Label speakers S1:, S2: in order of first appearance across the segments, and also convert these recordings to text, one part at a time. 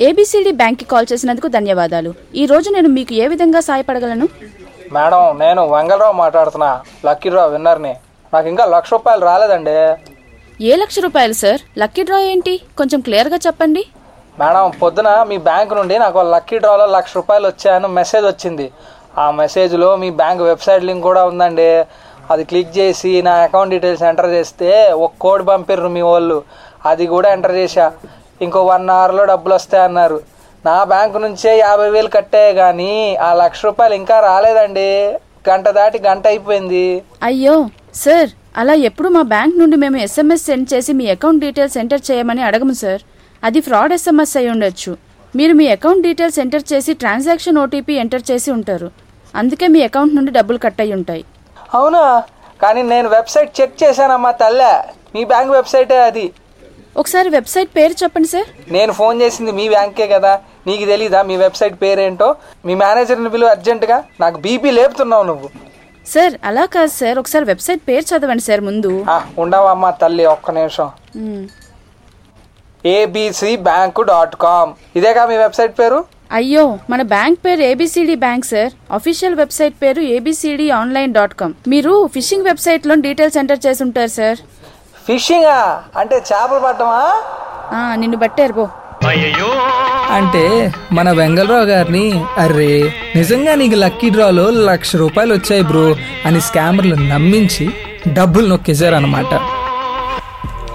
S1: A B C D బ్యాంక్కి call చేసినందుకు ధన్యవాదాలు. ఈ రోజు నేను మీకు ఏ విధంగా సహాయపడగలను
S2: మేడం నేను వెంగళరావు మాట్లాడుతున్నా. లక్కీ డ్రా విన్నర్ని. నాకు ఇంకా లక్ష రూపాయలు రాలేదండి.
S1: ఏ లక్ష రూపాయలు సార్? లక్కీ డ్రా ఏంటి? కొంచెం క్లియర్గా చెప్పండి.
S2: మేడం పొద్దున మీ బ్యాంక్ నుండి నాకు లక్కీ డ్రాలో లక్ష రూపాయలు వచ్చాయని మెసేజ్ వచ్చింది. ఆ మెసేజ్లో మీ బ్యాంక్ వెబ్సైట్ లింక్ కూడా ఉందండి. అది క్లిక్ చేసి నా అకౌంట్ డీటెయిల్స్ ఎంటర్ చేస్తే ఒక కోడ్ పంపిర్రు మీ వాళ్ళు. అది కూడా ఎంటర్ చేశా. ఇంకో వన్ అవర్లో డబ్బులు వస్తాయన్నారు నా బ్యాంకు నుంచే యాభై వేలు కట్టే కానీ ఆ లక్ష రూపాయలు ఇంకా రాలేదండి. గంట దాటి గంట అయిపోయింది.
S1: అయ్యో సార్ అలా ఎప్పుడు మా బ్యాంక్ నుండి మేము ఎస్ఎంఎస్ సెండ్ చేసి మీ అకౌంట్ డీటెయిల్స్ ఎంటర్ చేయమని అడగము సార్. అది ఫ్రాడ్ ఎస్ఎంఎస్ అయి ఉండొచ్చు. మీరు మీ అకౌంట్ డీటెయిల్స్ ఎంటర్ చేసి ట్రాన్సాక్షన్ ఓటీపీ ఎంటర్ చేసి ఉంటారు. అందుకే మీ అకౌంట్ నుండి డబ్బులు కట్ అయి ఉంటాయి.
S2: అవునా? కానీ నేను వెబ్సైట్ చెక్ చేశానమ్మా తల్లే. మీ బ్యాంక్ వెబ్సైటే అది?
S1: ఒకసారి వెబ్సైట్ పేరు చెప్పండి సార్.
S2: నేను ఫోన్ చేసింది మీ బ్యాంకే కదా. నీకు తెలీదా మీ వెబ్సైట్ పేరేంటో? మీ మేనేజర్ని పిలువ అర్జెంటుగా. నాకు బీపీ లేపుతున్నావు నువ్వు.
S1: సార్ అలా కాదు సార్. ఒకసారి వెబ్సైట్ పేరు చదవండి సార్ ముందు.
S2: ఆ, ఉండవమ్మా తల్లి ఒక్క నిమిషం.
S1: మ్.
S2: ఏబిసి బ్యాంకు డాట్ కామ్ ఇదేగా మీ వెబ్సైట్ పేరు?
S1: అయ్యో మన బ్యాంక్ పేరు ABCD bank sir. Official website పేరు ఏబిసిడి ఆన్లైన్ డాట్ కామ్ మీరు ఫిషింగ్ వెబ్సైట్లో డీటెయిల్స్ ఎంటర్ చేసి ఉంటారు సార్.
S2: ఫిషింగా అంటే చేపలు పట్టమా?
S1: ఆ, నిన్ను బట్టారు బో
S3: అంటే మన వెంగళరావు గారిని అర్రే నిజంగా నీకు లక్కీ డ్రాలో లక్ష రూపాయలు వచ్చాయి బ్రో అని స్కామర్లు నమ్మించి డబ్బులు నొక్కేశారనమాట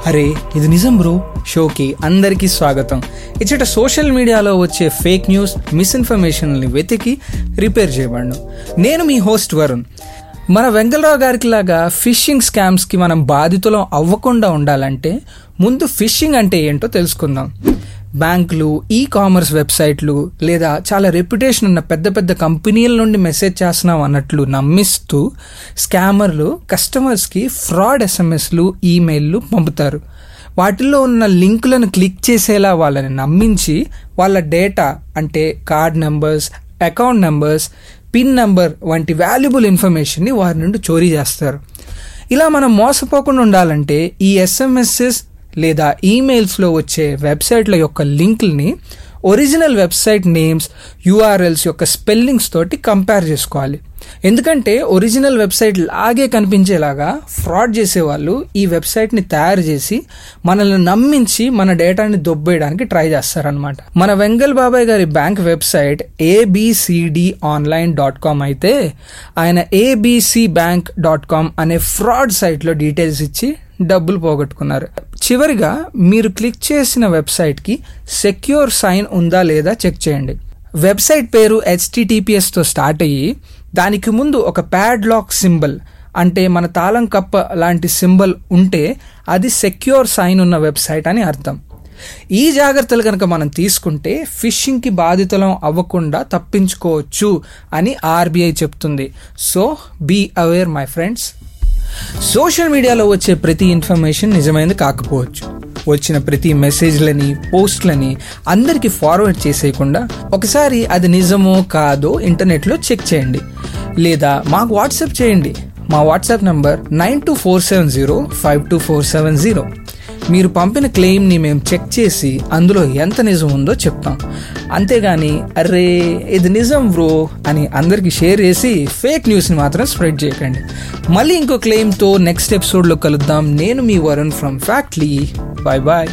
S3: అరే ఇది నిజం బ్రో. షోకి అందరికీ స్వాగతం. ఇచ్చట సోషల్ మీడియాలో వచ్చే ఫేక్ న్యూస్ మిస్ఇన్ఫర్మేషన్ని వెతికి రిపేర్ చేయబడను నేను మీ హోస్ట్ వరుణ్. మన వెంగళరావు గారికి లాగా ఫిషింగ్ స్కామ్స్కి మనం బాధితులం అవ్వకుండా ఉండాలంటే ముందు ఫిషింగ్ అంటే ఏంటో తెలుసుకుందాం. బ్యాంకులు ఈ కామర్స్ వెబ్సైట్లు లేదా చాలా రెప్యుటేషన్ ఉన్న పెద్ద పెద్ద కంపెనీల నుండి మెసేజ్ చేస్తున్నాం అన్నట్లు నమ్మిస్తూ స్కామర్లు కస్టమర్స్కి ఫ్రాడ్ ఎస్ఎంఎస్లు ఈమెయిల్లు పంపుతారు. వాటిల్లో ఉన్న లింకులను క్లిక్ చేసేలా వాళ్ళని నమ్మించి వాళ్ళ డేటా అంటే card numbers account numbers PIN number వంటి వాల్యుబుల్ ఇన్ఫర్మేషన్ని వారి నుండి చోరీ చేస్తారు. ఇలా మనం మోసపోకుండా ఉండాలంటే ఈ ఎస్ఎంఎస్ఎస్ లేదా ఈమెయిల్స్లో వచ్చే వెబ్సైట్ల యొక్క లింక్ని ఒరిజినల్ వెబ్సైట్ నేమ్స్ యూఆర్ఎల్స్ యొక్క స్పెల్లింగ్స్ తోటి కంపేర్ చేసుకోవాలి. ఎందుకంటే ఒరిజినల్ వెబ్సైట్ లాగే కనిపించేలాగా ఫ్రాడ్ చేసేవాళ్ళు ఈ వెబ్సైట్ని తయారు చేసి మనల్ని నమ్మించి మన డేటాని దొబ్బేయడానికి ట్రై చేస్తారనమాట మన వెంగల్ బాబాయ్ గారి bank website ABCD online dot com అయితే ఆయన ఏబిసి బ్యాంక్ డాట్ కామ్ అనే ఫ్రాడ్ సైట్లో డీటెయిల్స్ ఇచ్చి డబ్బులు పోగొట్టుకున్నారు. చివరిగా మీరు క్లిక్ చేసిన వెబ్సైట్కి సెక్యూర్ సైన్ ఉందా లేదా చెక్ చేయండి. వెబ్సైట్ పేరు హెచ్టిటిపిఎస్తో స్టార్ట్ అయ్యి దానికి ముందు ఒక ప్యాడ్ లాక్ సింబల్ అంటే మన తాళం కప్ప లాంటి సింబల్ ఉంటే అది సెక్యూర్ సైన్ ఉన్న వెబ్సైట్ అని అర్థం. ఈ జాగ్రత్తలు కనుక మనం తీసుకుంటే ఫిషింగ్కి బాధితులం అవ్వకుండా తప్పించుకోవచ్చు అని ఆర్బీఐ చెప్తుంది. So be aware my friends. Social మీడియాలో వచ్చే ప్రతి ఇన్ఫర్మేషన్ నిజమైనది కాకపోవచ్చు. వచ్చిన ప్రతి మెసేజ్లని పోస్ట్లని అందరికీ ఫార్వర్డ్ చేసేయకుండా ఒకసారి అది నిజమో కాదో ఇంటర్నెట్లో చెక్ చేయండి. లేదా మాకు వాట్సాప్ చేయండి. మా WhatsApp number nine two four seven zero five two four seven zero. మీరు పంపిన క్లెయిమ్ని మేము చెక్ చేసి అందులో ఎంత నిజం ఉందో చెప్తాం. అంతేగాని అర్రే ఇది నిజం బ్రో అని అందరికీ షేర్ చేసి ఫేక్ న్యూస్ని మాత్రం స్ప్రెడ్ చేయకండి. మళ్ళీ ఇంకో క్లెయిమ్తో నెక్స్ట్ ఎపిసోడ్లో కలుద్దాం. నేను మీ Varun from Factly. Bye bye